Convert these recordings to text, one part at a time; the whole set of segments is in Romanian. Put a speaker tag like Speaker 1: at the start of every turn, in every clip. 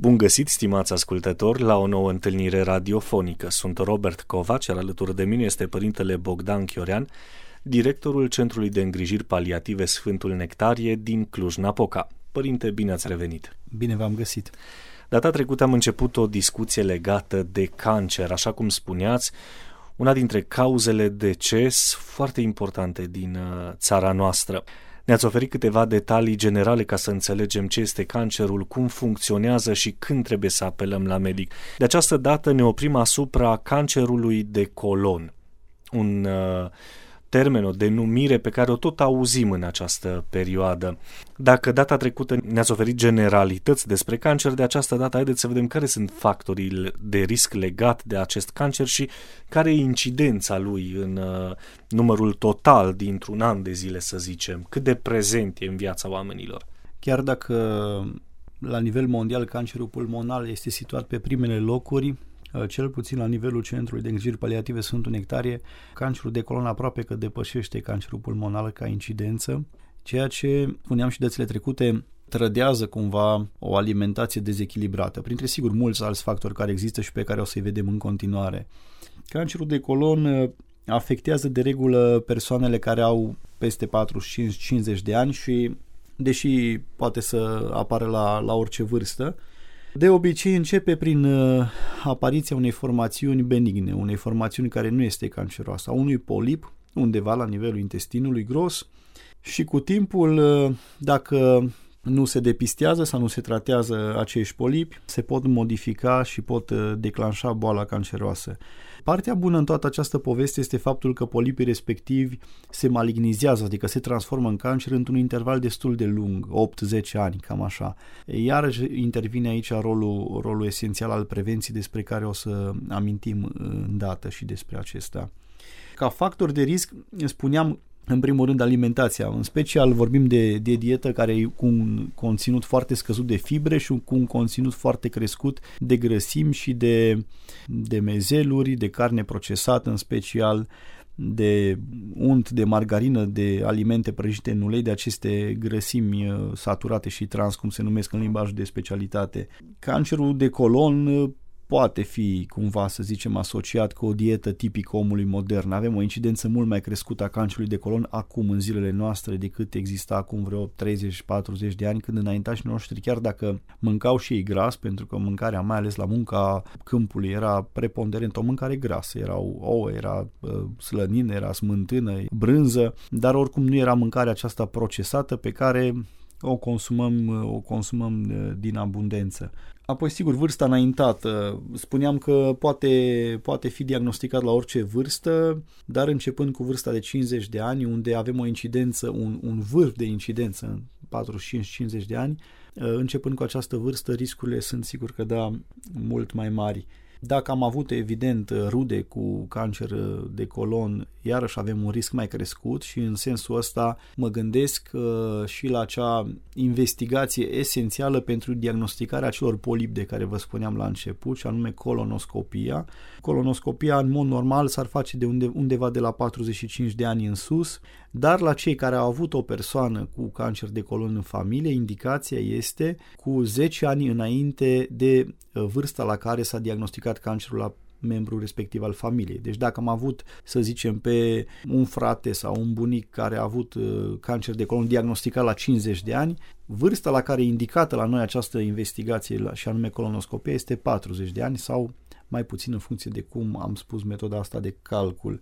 Speaker 1: Bun găsit, stimați ascultători, la o nouă întâlnire radiofonică. Sunt Robert Covac, iar alături de mine este părintele Bogdan Chiorean, directorul Centrului de Îngrijiri Paliative Sfântul Nectarie din Cluj-Napoca. Părinte, bine ați revenit!
Speaker 2: Bine v-am găsit!
Speaker 1: Data trecută am început o discuție legată de cancer, așa cum spuneați, una dintre cauzele deces foarte importante din uh, țara noastră. Ne-ați oferit câteva detalii generale ca să înțelegem ce este cancerul, cum funcționează și când trebuie să apelăm la medic. De această dată ne oprim asupra cancerului de colon, un uh, termen, o denumire pe care o tot auzim în această perioadă. Dacă data trecută ne-ați oferit generalități despre cancer, de această dată haideți să vedem care sunt factorii de risc legat de acest cancer și care e incidența lui în uh, numărul total dintr-un an de zile, să zicem, cât de prezent e în viața oamenilor.
Speaker 2: Chiar dacă la nivel mondial cancerul pulmonal este situat pe primele locuri, Uh, cel puțin la nivelul Centrului de Îngrijiri Paliative Sfântul Nectarie, cancerul de colon aproape că depășește cancerul pulmonal ca incidență, ceea ce, spuneam și dățile trecute, trădează cumva o alimentație dezechilibrată, printre sigur mulți alți factori care există și pe care o să-i vedem în continuare. Cancerul de colon uh, afectează de regulă persoanele care au peste 45-50 de ani și, deși poate să apară la, la orice vârstă, de obicei începe prin uh, apariția unei formațiuni benigne, unei formațiuni care nu este canceroasă, a unui polip undeva la nivelul intestinului gros și cu timpul, uh, dacă nu se depistează sau nu se tratează acești polipi, se pot modifica și pot uh, declanșa boala canceroasă. Partea bună în toată această poveste este faptul că polipii respectivi se malignizează, adică se transformă în cancer într-un interval destul de lung, 8-10 ani, cam așa. Iarăși intervine aici rolul, rolul esențial al prevenției despre care o să amintim îndată și despre acesta. Ca factor de risc, spuneam în primul rând alimentația, în special vorbim de, de dietă care e cu un conținut foarte scăzut de fibre și cu un conținut foarte crescut de grăsimi și de, de mezeluri, de carne procesată în special, de unt, de margarină, de alimente prăjite în ulei, de aceste grăsimi uh, saturate și trans, cum se numesc în limbajul de specialitate. Cancerul de colon uh, poate fi cumva, să zicem, asociat cu o dietă tipică omului modern. Avem o incidență mult mai crescută a cancerului de colon acum în zilele noastre decât exista acum vreo 30-40 de ani când înaintașii noștri, chiar dacă mâncau și ei gras, pentru că mâncarea, mai ales la munca câmpului, era preponderent o mâncare grasă, erau ouă, era uh, slănină, era smântână, brânză, dar oricum nu era mâncarea aceasta procesată pe care o consumăm, o consumăm uh, din abundență. Apoi, sigur, vârsta înaintată. Spuneam că poate, poate fi diagnosticat la orice vârstă, dar începând cu vârsta de 50 de ani, unde avem o incidență, un, un vârf de incidență, 45-50 de ani, uh, începând cu această vârstă, riscurile sunt sigur că da mult mai mari. Dacă am avut, evident, rude cu cancer de colon, iarăși avem un risc mai crescut și în sensul ăsta mă gândesc uh, și la acea investigație esențială pentru diagnosticarea acelor polipi de care vă spuneam la început, și anume colonoscopia. Colonoscopia, în mod normal, s-ar face de unde, undeva de la 45 de ani în sus, dar la cei care au avut o persoană cu cancer de colon în familie, indicația este cu 10 ani înainte de uh, vârsta la care s-a diagnosticat cancerul la membru respectiv al familiei. Deci dacă am avut, să zicem, pe un frate sau un bunic care a avut uh, cancer de colon diagnosticat la 50 de ani, vârsta la care e indicată la noi această investigație și anume colonoscopia este 40 de ani sau mai puțin în funcție de cum am spus metoda asta de calcul.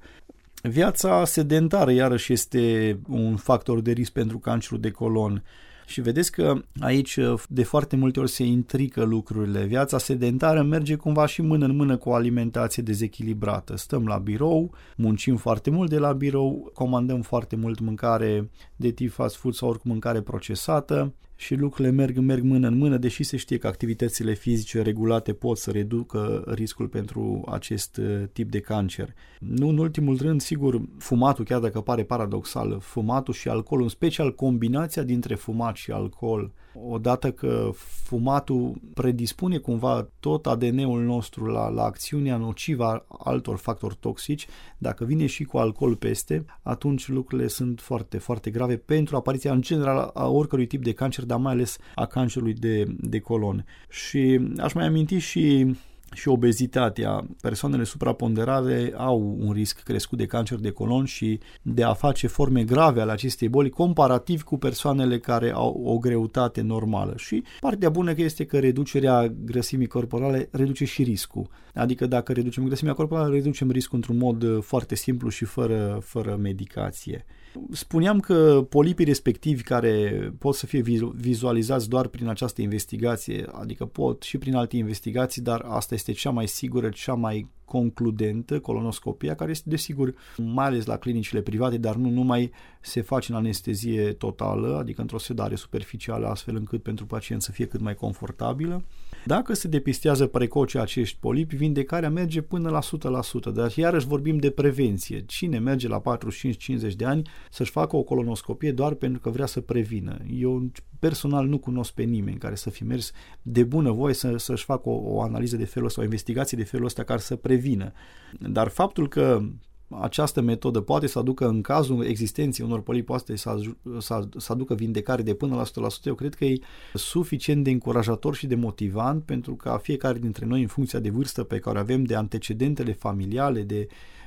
Speaker 2: Viața sedentară iarăși este un factor de risc pentru cancerul de colon. Și vedeți că aici de foarte multe ori se intrică lucrurile. Viața sedentară merge cumva și mână în mână cu o alimentație dezechilibrată. Stăm la birou, muncim foarte mult de la birou, comandăm foarte mult mâncare de tip fast food sau oricum mâncare procesată și lucrurile merg, merg mână în mână, deși se știe că activitățile fizice regulate pot să reducă riscul pentru acest uh, tip de cancer. Nu în ultimul rând, sigur, fumatul, chiar dacă pare paradoxal, fumatul și alcoolul, în special combinația dintre fumat și alcool, odată că fumatul predispune cumva tot ADN-ul nostru la, la acțiunea nocivă a altor factori toxici, dacă vine și cu alcool peste, atunci lucrurile sunt foarte, foarte grave pentru apariția în general a oricărui tip de cancer, dar mai ales a cancerului de, de colon. Și aș mai aminti și și obezitatea. Persoanele supraponderale au un risc crescut de cancer de colon și de a face forme grave ale acestei boli comparativ cu persoanele care au o greutate normală. Și partea bună că este că reducerea grăsimii corporale reduce și riscul. Adică dacă reducem grăsimea corporală, reducem riscul într-un mod foarte simplu și fără, fără medicație. Spuneam că polipii respectivi care pot să fie vizualizați doar prin această investigație, adică pot și prin alte investigații, dar asta este cea mai sigură, cea mai concludentă, colonoscopia, care este desigur mai ales la clinicile private, dar nu numai se face în anestezie totală, adică într-o sedare superficială, astfel încât pentru pacient să fie cât mai confortabilă. Dacă se depistează precoce acești polipi, vindecarea merge până la 100%, dar iarăși vorbim de prevenție. Cine merge la 45-50 de ani să-și facă o colonoscopie doar pentru că vrea să prevină? Eu personal nu cunosc pe nimeni care să fi mers de bună voie să, să-și facă o, o analiză de felul ăsta, o investigație de felul ăsta care să prevină. Dar faptul că această metodă poate să aducă în cazul existenței unor polipi, poate să, să, să aducă vindecare de până la 100%, eu cred că e suficient de încurajator și de motivant pentru ca fiecare dintre noi, în funcția de vârstă pe care o avem, de antecedentele familiale, de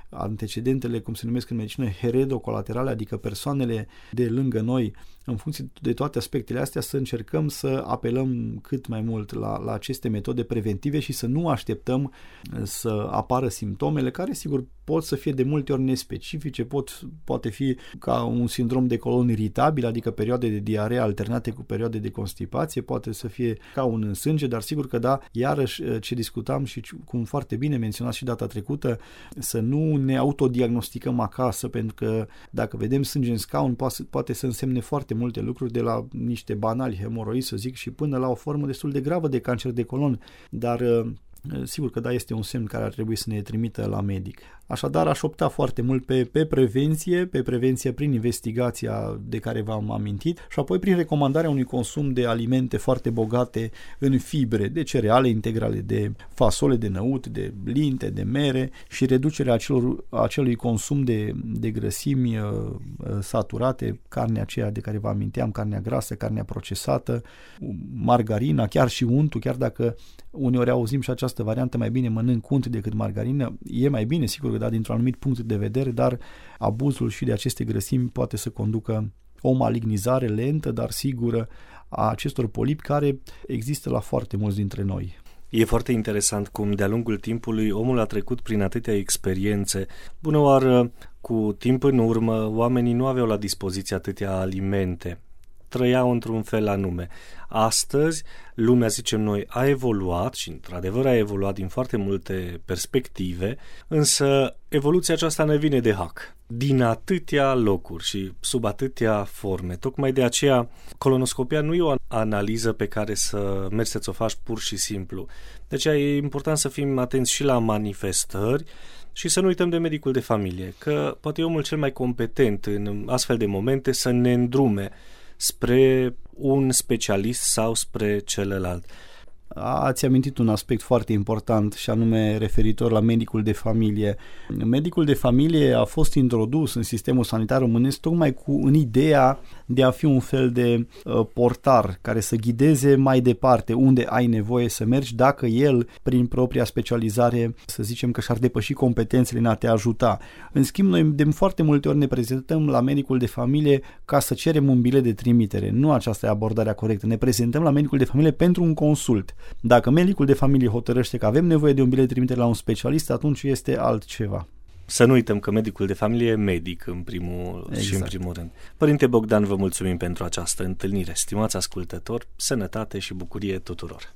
Speaker 2: antecedentele, cum se numesc în medicină, heredocolaterale, adică persoanele de lângă noi, în funcție de toate aspectele astea, să încercăm să apelăm cât mai mult la, la aceste metode preventive și să nu așteptăm să apară simptomele care, sigur, pot să fie de multe ori nespecifice, pot, poate fi ca un sindrom de colon iritabil, adică perioade de diaree alternate cu perioade de constipație, poate să fie ca un însânge, dar sigur că da, iarăși ce discutam și cum foarte bine menționat și data trecută, să nu ne autodiagnosticăm acasă, pentru că dacă vedem sânge în scaun, poate, poate să însemne foarte multe lucruri, de la niște banali hemoroizi, să zic, și până la o formă destul de gravă de cancer de colon. Dar sigur că da, este un semn care ar trebui să ne trimită la medic. Așadar, aș opta foarte mult pe, pe prevenție, pe prevenție prin investigația de care v-am amintit și apoi prin recomandarea unui consum de alimente foarte bogate în fibre, de cereale integrale, de fasole de năut, de linte, de mere și reducerea acelor, acelui consum de, de grăsimi uh, uh, saturate, carnea aceea de care vă aminteam, carnea grasă, carnea procesată, margarina, chiar și untul, chiar dacă uneori auzim și această variantă mai bine mănânc unt decât margarină, e mai bine, sigur da, dintr-un anumit punct de vedere, dar abuzul și de aceste grăsimi poate să conducă o malignizare lentă, dar sigură a acestor polipi care există la foarte mulți dintre noi.
Speaker 1: E foarte interesant cum de-a lungul timpului omul a trecut prin atâtea experiențe. Bună oară, cu timp în urmă, oamenii nu aveau la dispoziție atâtea alimente trăiau într-un fel anume. Astăzi, lumea, zicem noi, a evoluat și, într-adevăr, a evoluat din foarte multe perspective, însă evoluția aceasta ne vine de hack, din atâtea locuri și sub atâtea forme. Tocmai de aceea, colonoscopia nu e o analiză pe care să mergi să-ți o faci pur și simplu. De aceea e important să fim atenți și la manifestări, și să nu uităm de medicul de familie, că poate e omul cel mai competent în astfel de momente să ne îndrume spre un specialist sau spre celălalt.
Speaker 2: Ați amintit un aspect foarte important și anume referitor la medicul de familie. Medicul de familie a fost introdus în sistemul sanitar românesc tocmai cu în ideea de a fi un fel de uh, portar care să ghideze mai departe unde ai nevoie să mergi dacă el, prin propria specializare, să zicem că și-ar depăși competențele în a te ajuta. În schimb, noi de foarte multe ori ne prezentăm la medicul de familie ca să cerem un bilet de trimitere. Nu aceasta e abordarea corectă. Ne prezentăm la medicul de familie pentru un consult. Dacă medicul de familie hotărăște că avem nevoie de un bilet de trimitere la un specialist, atunci este altceva.
Speaker 1: Să nu uităm că medicul de familie e medic în primul exact. și în exact. primul rând. Părinte Bogdan, vă mulțumim pentru această întâlnire. Stimați ascultători, sănătate și bucurie tuturor!